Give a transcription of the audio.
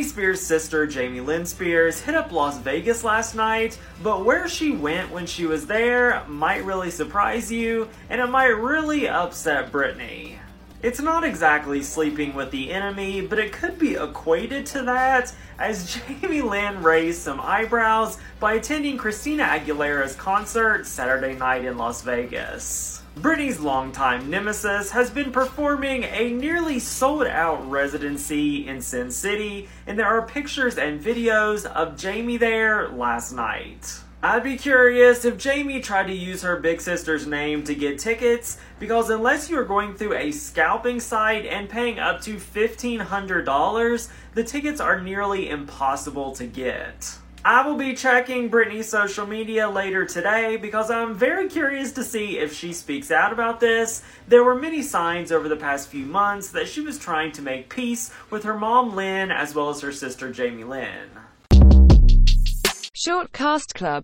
Britney Spears' sister, Jamie Lynn Spears, hit up Las Vegas last night, but where she went when she was there might really surprise you, and it might really upset Britney. It's not exactly sleeping with the enemy, but it could be equated to that, as Jamie Lynn raised some eyebrows by attending Christina Aguilera's concert Saturday night in Las Vegas. Britney's longtime nemesis has been performing a nearly sold out residency in Sin City, and there are pictures and videos of Jamie there last night. I'd be curious if Jamie tried to use her big sister's name to get tickets, because unless you're going through a scalping site and paying up to $1,500, the tickets are nearly impossible to get. I will be checking Britney's social media later today because I'm very curious to see if she speaks out about this. There were many signs over the past few months that she was trying to make peace with her mom Lynn as well as her sister Jamie Lynn. Short Cast Club